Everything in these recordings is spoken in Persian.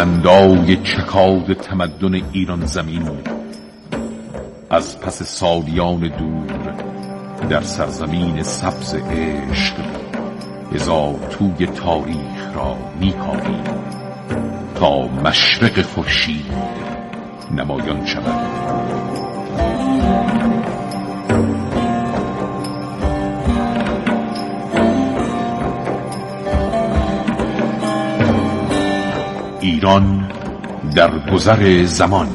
بلندای چکاد تمدن ایران زمین از پس سالیان دور در سرزمین سبز عشق هزار توی تاریخ را میکاویم تا مشرق خورشید نمایان شود. ایران در گذر زمان.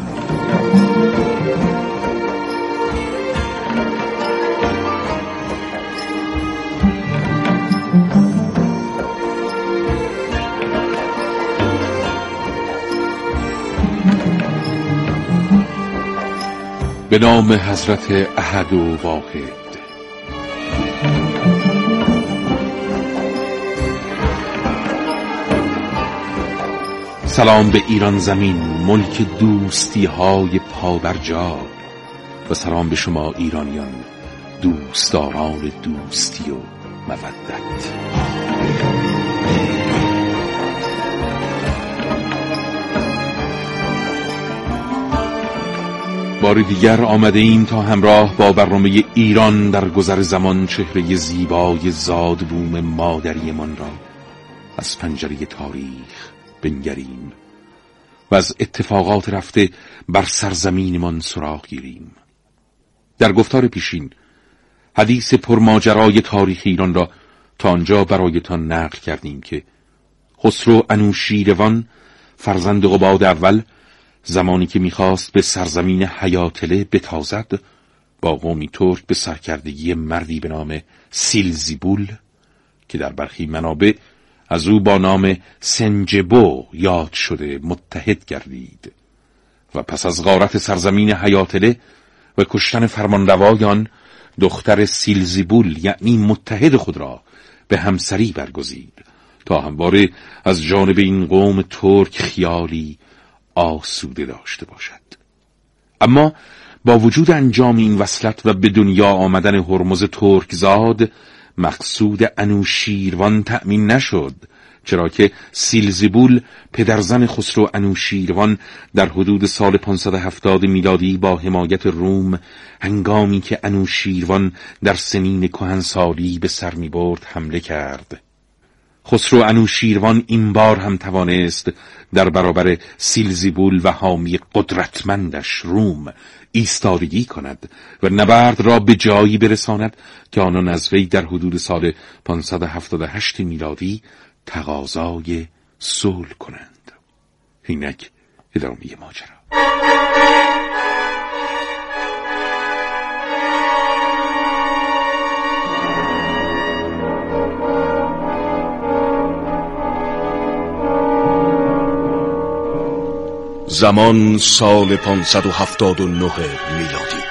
به نام حضرت احد و واحد. سلام به ایران زمین ملک دوستی های پابرجا. و سلام به شما ایرانیان دوستداران دوستی و مودت. بار دیگر آمده ایم تا همراه با برنامه ایران در گذر زمان چهره زیبای زادبوم مادریمان را از پنجره تاریخ بنگریم و از اتفاقات رفته بر سرزمینمان سراغ گیریم. در گفتار پیشین حدیث پرماجرای تاریخ ایران را تا آنجا برایتان نقل کردیم که خسرو انوشیروان فرزند قباد اول زمانی که می‌خواست به سرزمین حیاتله بتازد با قومی ترک به سرکردگی مردی به نام سیلزیبول که در برخی منابع از او با نام سنجبو یاد شده متحد گردید. و پس از غارت سرزمین حیاتله و کشتن فرمانروایان دختر سیلزیبول یعنی متحد خود را به همسری برگزید تا همواره از جانب این قوم ترک خیالی آسوده داشته باشد. اما با وجود انجام این وصلت و به دنیا آمدن هرمز ترکزاد مقصود انوشیروان تأمین نشد چرا که سیلزیبول پدرزن خسرو انوشیروان در حدود سال 570 میلادی با حمایت روم هنگامی که انوشیروان در سنین کهنسالی به سر می برد حمله کرد. خسرو انوشیروان این بار هم توانست در برابر سیلزیبول و حامی قدرتمندش روم ایستادگی کند و نبرد را به جایی برساند که آنان از در حدود سال 578 میلادی تقاضای صلح کنند. اینک ادامه ماجرا. زمان سال 579 میلادی.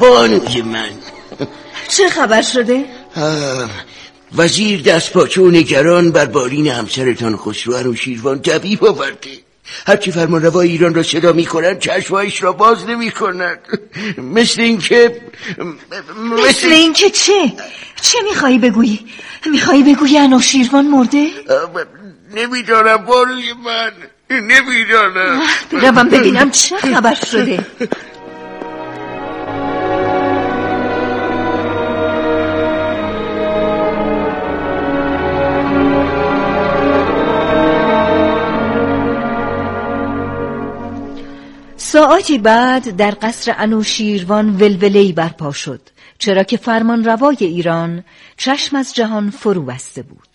بانوی من. چه خبر شده؟ وزیر دست پاچه و نگران بر بالین همسرتان خسرو و شیروان طبیب آورده. هرچی فرمان روا ایران را صدا می‌کنند چشمایش را باز نمی‌کنند مثل اینکه مثل, مثل اینکه چه؟ چه میخوایی بگویی؟ میخوایی بگویی انوشیروان مرده؟ نمی‌دانم بانوی من. نمی‌دانم. بروم ببینم چه خبر شده. ساعتی بعد در قصر انوشیروان ولولهی برپا شد چرا که فرمان روای ایران چشم از جهان فرو بسته بود.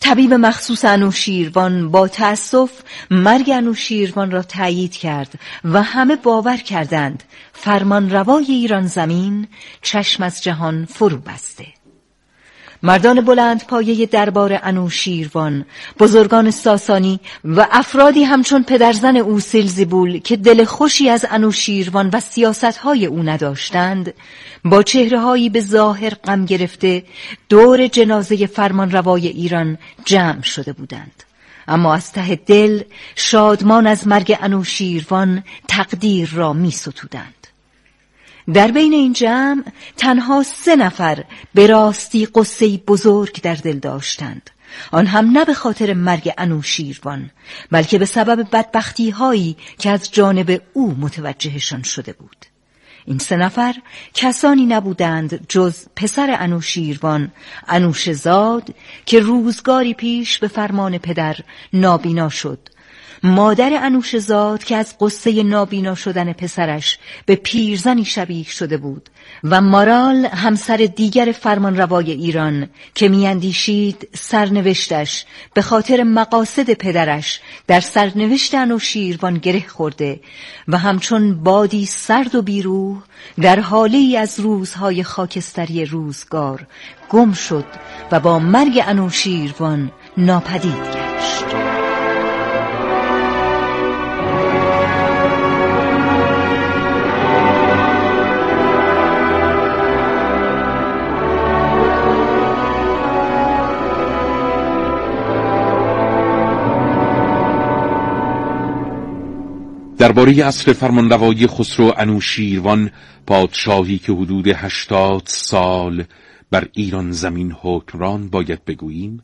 طبیب مخصوص انوشیروان با تأسف مرگ انوشیروان را تایید کرد و همه باور کردند فرمان روای ایران زمین چشم از جهان فرو بسته. مردان بلند پایه دربار انوشیروان بزرگان ساسانی و افرادی همچون پدرزن او سلزیبول که دل خوشی از انوشیروان و سیاستهای او نداشتند با چهرههایی به ظاهر غم گرفته دور جنازه فرمان روای ایران جمع شده بودند اما از ته دل شادمان از مرگ انوشیروان تقدیر را می ستودند. در بین این جمع تنها سه نفر به راستی قصه بزرگ در دل داشتند. آن هم نه به خاطر مرگ انوشیروان بلکه به سبب بدبختی هایی که از جانب او متوجهشان شده بود. این سه نفر کسانی نبودند جز پسر انوشیروان انوشزاد که روزگاری پیش به فرمان پدر نابینا شد مادر انوشزاد که از قصه نابینا شدن پسرش به پیرزنی شبیه شده بود و مارال همسر دیگر فرمانروای ایران که میاندیشید سرنوشتش به خاطر مقاصد پدرش در سرنوشت انوشیروان گره خورده و همچون بادی سرد و بیروح در حالی از روزهای خاکستری روزگار گم شد و با مرگ انوشیروان ناپدید گشت. درباره اصر فرمانروایی خسرو انوشیروان پادشاهی که حدود هشتاد سال بر ایران زمین حکمران باید بگوییم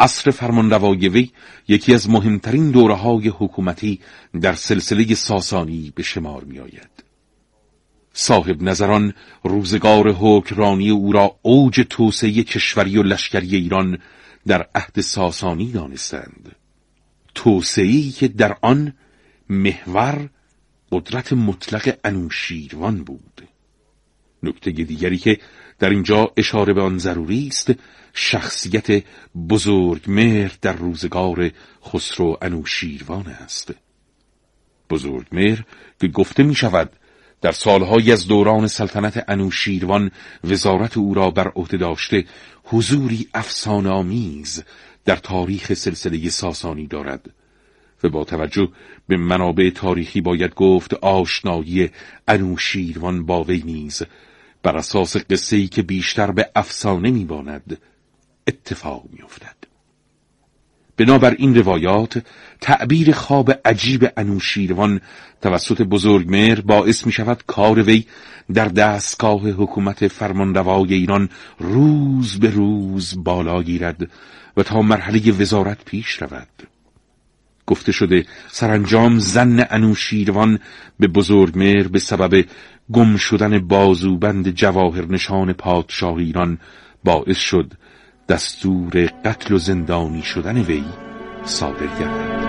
اصر فرمانروایی وی یکی از مهمترین دوره های حکومتی در سلسله ساسانی به شمار می آید. صاحب نظران روزگار حکمرانی او را اوج توسعه کشوری و لشکری ایران در عهد ساسانی دانستند توسعه‌ای که در آن محور قدرت مطلق انوشیروان بود. نکته دیگری که در اینجا اشاره به آن ضروری است شخصیت بزرگ مهر در روزگار خسرو انوشیروان است. بزرگ مهر که گفته می شود در سالهایی از دوران سلطنت انوشیروان وزارت او را بر عهده داشته حضوری افسانه‌آمیز در تاریخ سلسله ساسانی دارد. و با توجه به منابع تاریخی باید گفت آشنایی انوشیروان با وی نیز. بر اساس قصه ای که بیشتر به افسانه میباند اتفاق میافتد. بنابر این روایات تعبیر خواب عجیب انوشیروان توسط بزرگمهر باعث می شود کار وی در دستگاه حکومت فرمانروای ایران روز به روز بالا گیرد و تا مرحله وزارت پیش رود. گفته شده سرانجام زن انوشیروان به بزرگمهر به سبب گم شدن بازوبند جواهر نشان پادشاه ایران باعث شد دستور قتل و زندانی شدن وی صادر گردد.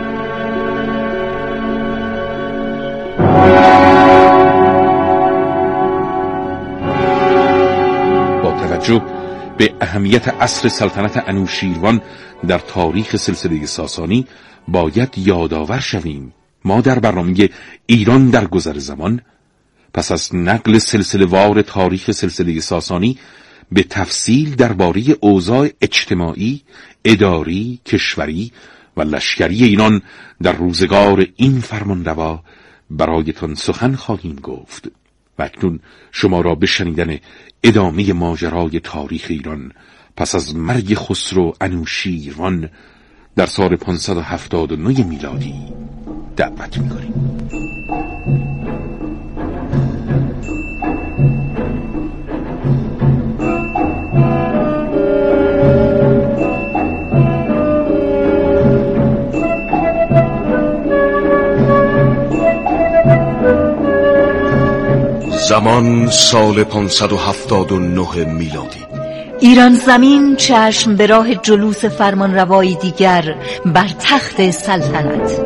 با توجه به اهمیت عصر سلطنت انوشیروان در تاریخ سلسله ساسانی باید یادآور شویم. ما در برنامه ایران در گذر زمان پس از نقل سلسله وار تاریخ سلسله ساسانی به تفصیل درباره اوضاع اجتماعی، اداری، کشوری و لشکری ایران در روزگار این فرمانروا برایتان سخن خواهیم گفت. و اکنون شما را به شنیدن ادامه ماجرای تاریخ ایران پس از مرگ خسرو انوشیروان در سال 579 میلادی دعوت می‌کنیم. زمان سال 579 میلادی. ایران زمین چشم به راه جلوس فرمان روایی دیگر بر تخت سلطنت.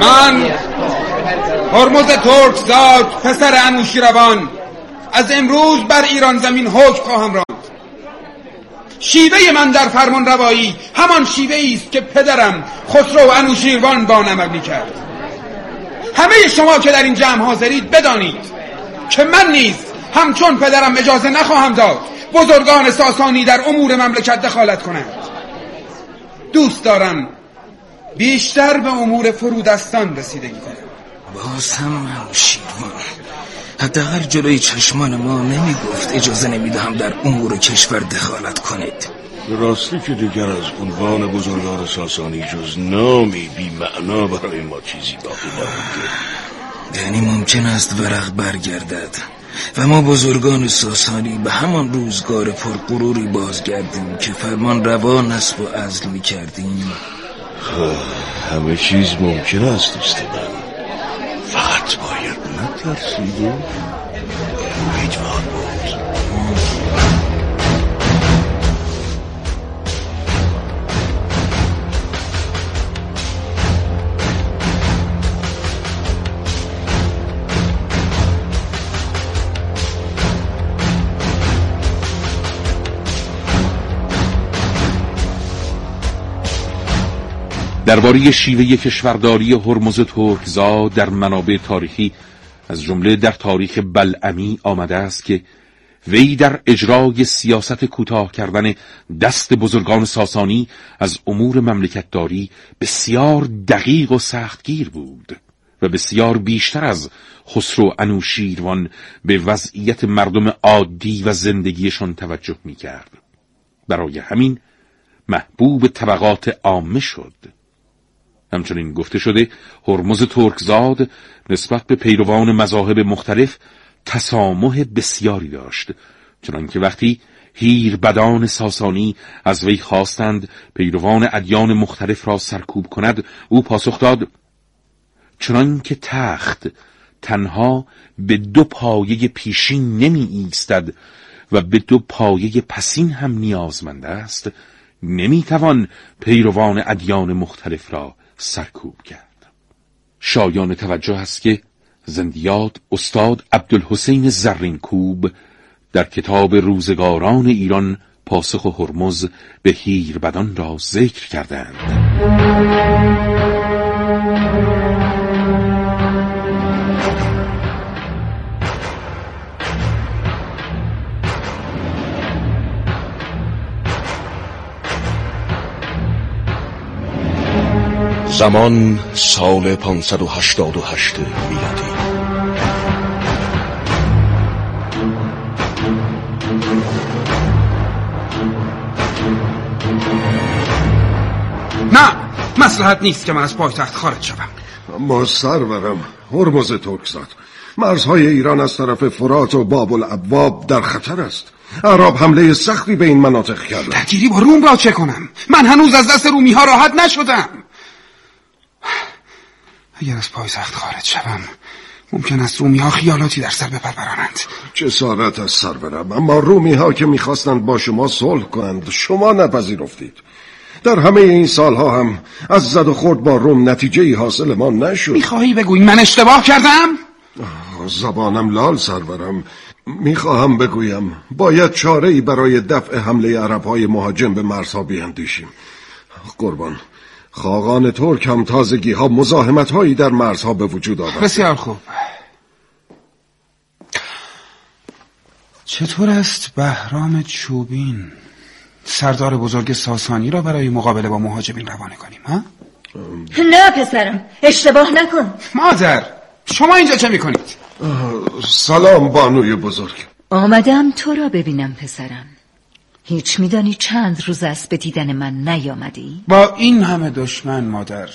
من هرمز ترکزاد پسر انوشیروان از امروز بر ایران زمین حکم خواهم راند شیوه من در فرمان روایی همان شیوه است که پدرم خسرو انوشیروان با عمل کرد همه شما که در این جمع حاضرید بدانید که من نیز همچون پدرم اجازه نخواهم داد بزرگان ساسانی در امور مملکت دخالت کنند. دوست دارم بیشتر به امور فرودستان رسیدگی کنم. باز هم حداقل جلوی چشمان ما نمی‌گفت اجازه نمی‌دهم در امور کشور دخالت کنید. راستی که دیگر از عنوان بزرگان ساسانی جز نامی بی معنا برای ما چیزی باقی نمونده. یعنی ممکن است ورق برگردد و ما بزرگان ساسانی به همان روزگار پرقروری بازگردیم که فرمان روا نصب و ازل می کردیم همه چیز ممکن است دوست من. و امیدوار بود. درباره شیوه کشورداری هرمز ترکزاد در منابع تاریخی از جمله در تاریخ بلعمی آمده است که وی در اجرای سیاست کوتاه کردن دست بزرگان ساسانی از امور مملکتداری بسیار دقیق و سختگیر بود و بسیار بیشتر از خسرو انوشیروان به وضعیت مردم عادی و زندگیشان توجه می کرد. برای همین محبوب طبقات عامه شد همچنین گفته شده هرمز ترکزاد نسبت به پیروان مذاهب مختلف تسامح بسیاری داشت. چنانکه وقتی هیر بدان ساسانی از وی خواستند پیروان ادیان مختلف را سرکوب کند او پاسخ داد چنانکه تخت تنها به دو پایه پیشین نمی ایستد و به دو پایه پسین هم نیازمند است نمی توان پیروان ادیان مختلف را سرکوب کرد. شایان توجه است که زندیات استاد عبدالحسین زرینکوب در کتاب روزگاران ایران پاسخ هرمز به هیربدان را ذکر کردند. زمان سال 588 میلادی. نه مسلحت نیست که من از پایتخت خارج شوم. ما سرورم هرمز ترکزاد. مرزهای ایران از طرف فرات و باب الابواب در خطر است. عرب حمله سختی به این مناطق کردن درگیری با روم را چه کنم؟ من هنوز از دست رومی ها راحت نشدم. اگر از پایتخت خارج شوم. ممکن است رومی ها خیالاتی در سر بپرورانند جسارت از سرورم اما رومی ها که می‌خواستند با شما صلح کنند شما نپذیرفتید. در همه این سالها هم از زد و خورد با روم نتیجه ای حاصل ما نشد. می‌خواهی بگویی من اشتباه کردم؟ زبانم لال سرورم می‌خواهم بگویم باید چاره ای برای دفع حمله عرب های مهاجم به مرزها بیندیشیم. قربان. خاقان ترک هم تازگی ها مزاحمت هایی در مرزها به وجود آورد. بسیار خوب. چطور است بهرام چوبین سردار بزرگ ساسانی را برای مقابله با مهاجمین روانه کنیم ها؟ نه پسرم اشتباه نکن. مادر شما اینجا چه می‌کنید؟ سلام بانوی بزرگ. آمدم تو را ببینم پسرم. هیچ میدانی چند روز است به دیدن من نیامدی؟ با این همه دشمن مادر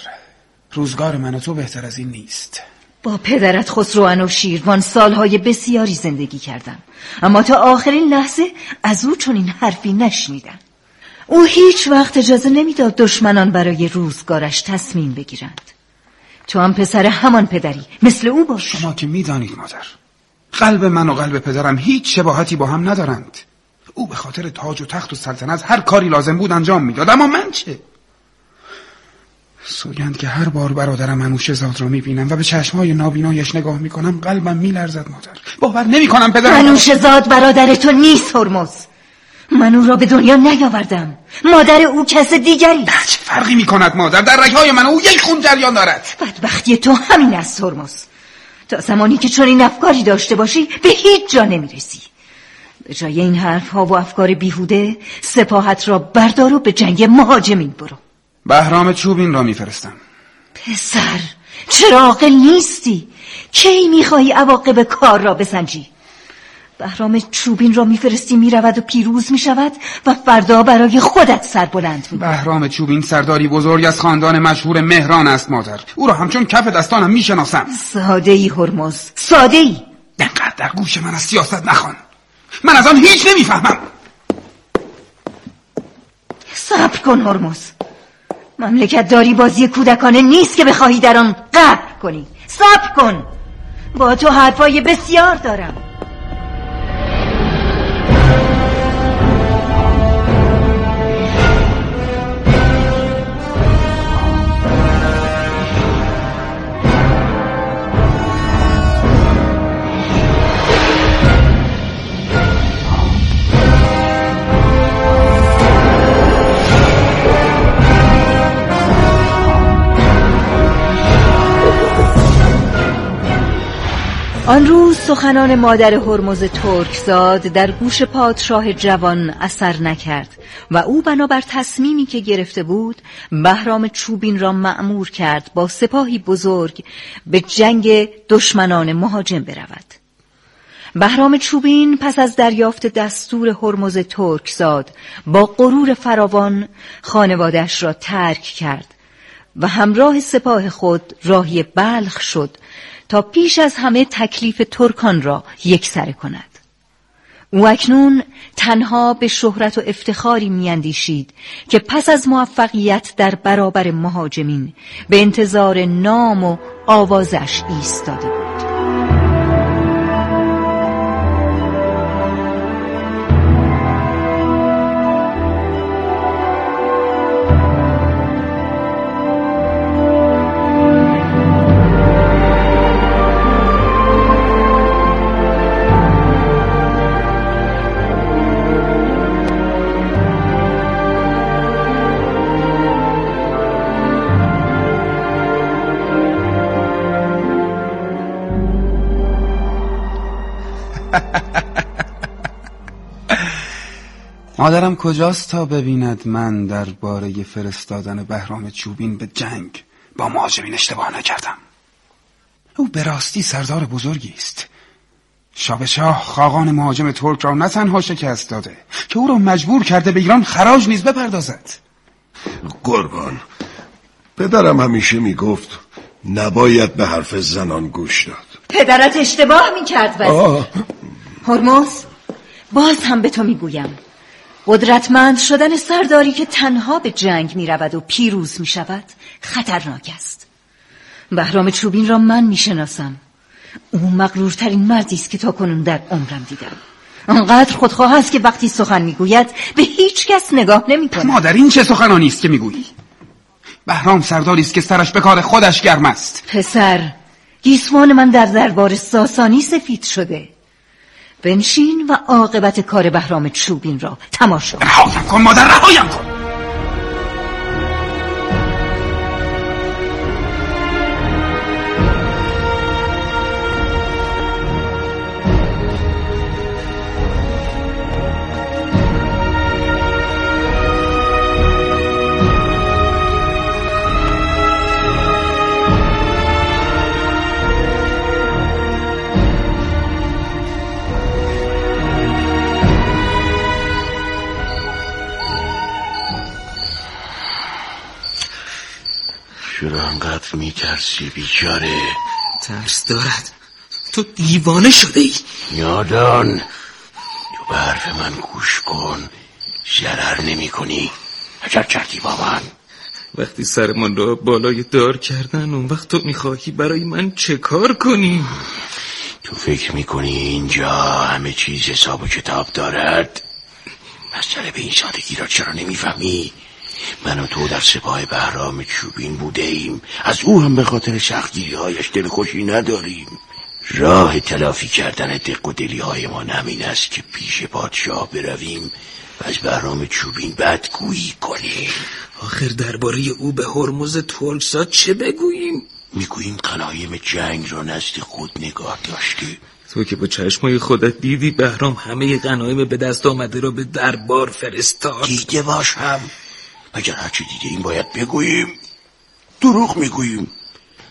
روزگار من و تو بهتر از این نیست. با پدرت خسرو و شیروان سالهای بسیاری زندگی کردم. اما تا آخرین لحظه از او چون این حرفی نشنیدم. او هیچ وقت اجازه نمی‌داد دشمنان برای روزگارش تصمیم بگیرند. تو هم پسر همان پدری مثل او باش. شما که می‌دانید مادر قلب من و قلب پدرم هیچ شباهتی با هم ندارند. او به خاطر تاج و تخت و سلطنت هر کاری لازم بود انجام می‌داد. اما من چه؟ سوگند که هر بار برادرم انوشه زاد را می‌بینم و به چشمهای نابینایش نگاه می‌کنم قلبم میلرزد مادر. باور نمی‌کنم پدرم. انوشه زاد برادر تو نیست هرمز. من او را به دنیا نیاوردم. مادر او کس دیگری چه فرقی می‌کند مادر؟ در رگهای من او یک خون جریان دارد. بدبختی تو همین است هرمز. تا زمانی که چنین افکاری داشته باشی به هیچ جا نمی‌رسی. به جای این حرف ها و افکار بیهوده سپاهت را بردار و به جنگ مهاجمین برو. بهرام چوبین را میفرستم. پسر چرا عاقل نیستی. کی می‌خواهی عواقب کار را بسنجی؟ بهرام چوبین را میفرستی می‌رود و پیروز می‌شود و فردا برای خودت سر بلند می بهرام چوبین سرداری بزرگ از خاندان مشهور مهران است مادر. او را همچون کف دستانم می‌شناسم. ساده ای هرمز. ساده ای در گوش من از سیاست نخوان. من از آن هیچ نمی‌فهمم. صبر کن هرمز. مملکت داری بازی کودکانه نیست که بخواهی در آن قبر کنی. صبر کن. با تو حرفای بسیار دارم. آن روز سخنان مادر هرمز ترکزاد در گوش پادشاه جوان اثر نکرد و او بنابر تصمیمی که گرفته بود بهرام چوبین را معمور کرد با سپاهی بزرگ به جنگ دشمنان مهاجم برود. بهرام چوبین پس از دریافت دستور هرمز ترکزاد با غرور فراوان خانوادش را ترک کرد و همراه سپاه خود راهی بلخ شد تا پیش از همه تکلیف ترکان را یکسره کند. او اکنون تنها به شهرت و افتخاری میاندیشید که پس از موفقیت در برابر مهاجمین به انتظار نام و آوازش ایستاده مادرم کجاست تا ببیند من درباره فرستادن بهرام چوبین به جنگ با مهاجمین اشتباه نکردم؟ او به راستی سردار بزرگی است. شاه خاقان مهاجم ترک را نه تنها شکست داده که او را مجبور کرده به ایران خراج نیز بپردازد. قربان. پدرم همیشه می‌گفت نباید به حرف زنان گوش داد. پدرت اشتباه می‌کرد وزیر. هرمز باز هم به تو می‌گویم. قدرتمند شدن سرداری که تنها به جنگ می رود و پیروز می شود خطرناک است. بهرام چوبین را من می شناسم او مغرورترین مردی است که تا کنون در عمرم دیدم. آنقدر خودخواه است که وقتی سخن می‌گوید به هیچ کس نگاه نمی کند مادر این چه سخنانی است که می‌گویی؟ بهرام سرداری است که سرش به کار خودش گرم است. پسر گیسوان من در دربار ساسانی سفید شده. بنشین و عاقبت کار بهرام چوبین را. تماشا. کن مادر رهایم کن. چرا انقدر میترسی بیچاره. ترس دارد. تو دیوانه شده ای. یادان تو به حرف من گوش کن. ضرر نمی کنی عجب کردی با من؟ وقتی سرمان را بالای دار کردن اون وقت تو می‌خواهی برای من چه کار کنی؟ تو فکر می‌کنی اینجا همه چیز حساب و کتاب دارد؟ مسئله به این سادگی را چرا نمی‌فهمی؟ من و تو در سپاه بهرام چوبین بوده ایم. از او هم به خاطر سختگیری هایش دلخوشی نداریم. راه تلافی کردن دق و دلی های ما نمین است که پیش پادشاه برویم و از بهرام چوبین بدگویی کنیم. آخر درباره او به هرمز ترکسا چه بگوییم؟ می‌گوییم قنایم جنگ را نزد خود نگاه داشته. تو که با چشمای خودت دیدی بهرام همه غنایم به دست آمده را به دربار فرستاد. دیده باشم اگر هرچی دیده این باید بگوییم دروغ می‌گوییم.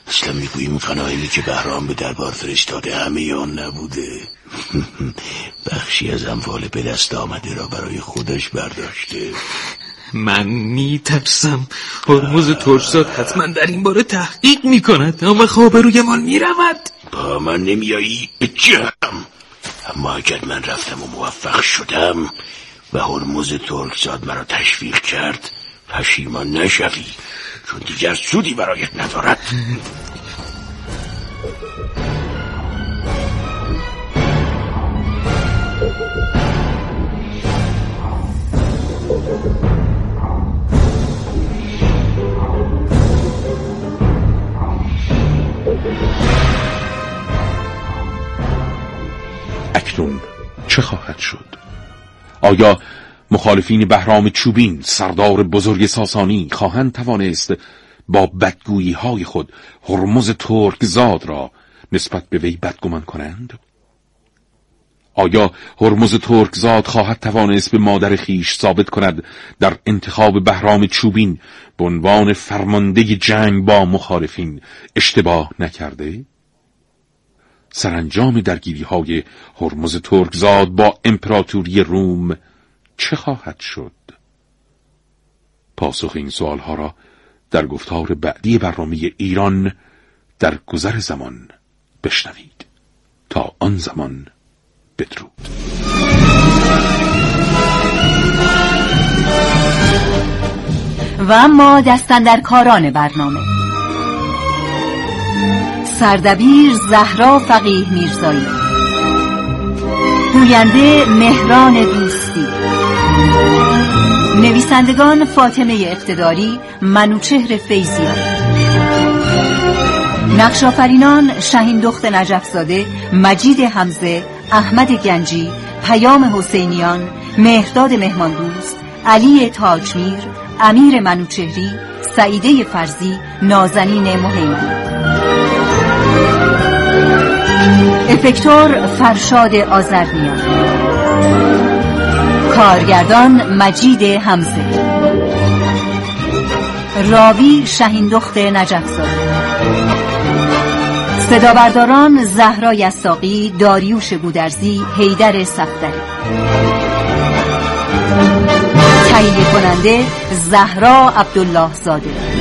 اصلا می‌گوییم غنایمی که بهرام به دربار فرستاده همه آن نبوده. بخشی از اموال به دست آمده را برای خودش برداشته. من میترسم. هرمز ترشزاد حتما در این باره تحقیق می‌کند. اما خواب روی من می‌رود. با من نمیایی بجم اما اگر من رفتم و موفق شدم و هرمز ترکزاد مرا تشویق کرد پشیمان نشوی چون دیگر سودی برایت ندارد. اکنون چه خواهد شد؟ آیا مخالفین بهرام چوبین سردار بزرگ ساسانی خواهند توانست با بدگویی های خود هرمز ترک زاد را نسبت به وی بدگمان کنند؟ آیا هرمز ترک زاد خواهد توانست به مادر خیش ثابت کند در انتخاب بهرام چوبین به عنوان فرمانده جنگ با مخالفین اشتباه نکرده؟ سرانجام درگیری های هرمز ترکزاد با امپراتوری روم چه خواهد شد؟ پاسخ این سوال ها را در گفتار بعدی برنامه ایران در گذر زمان بشنوید. تا آن زمان بدرود. و اما دستن در کاران برنامه. سردبیر زهرا فقیه میرزایی. گوینده مهران دوستی. نویسندگان فاطمه اقتداری منوچهر فیزیان نقشافرینان شهین دخت نجفزاده مجید حمزه احمد گنجی پیام حسینیان مهرداد مهماندوست علی تاجمیر امیر منوچهری سعیده فرزی نازنین مهیمنی افکتور فرشاد آزرنیان کارگردان مجید حمزه. راوی شهیندخت نجفزاده صدا برداران زهرا یساقی داریوش گودرزی حیدر صفدری. تهیه کننده زهرا عبدالله زاده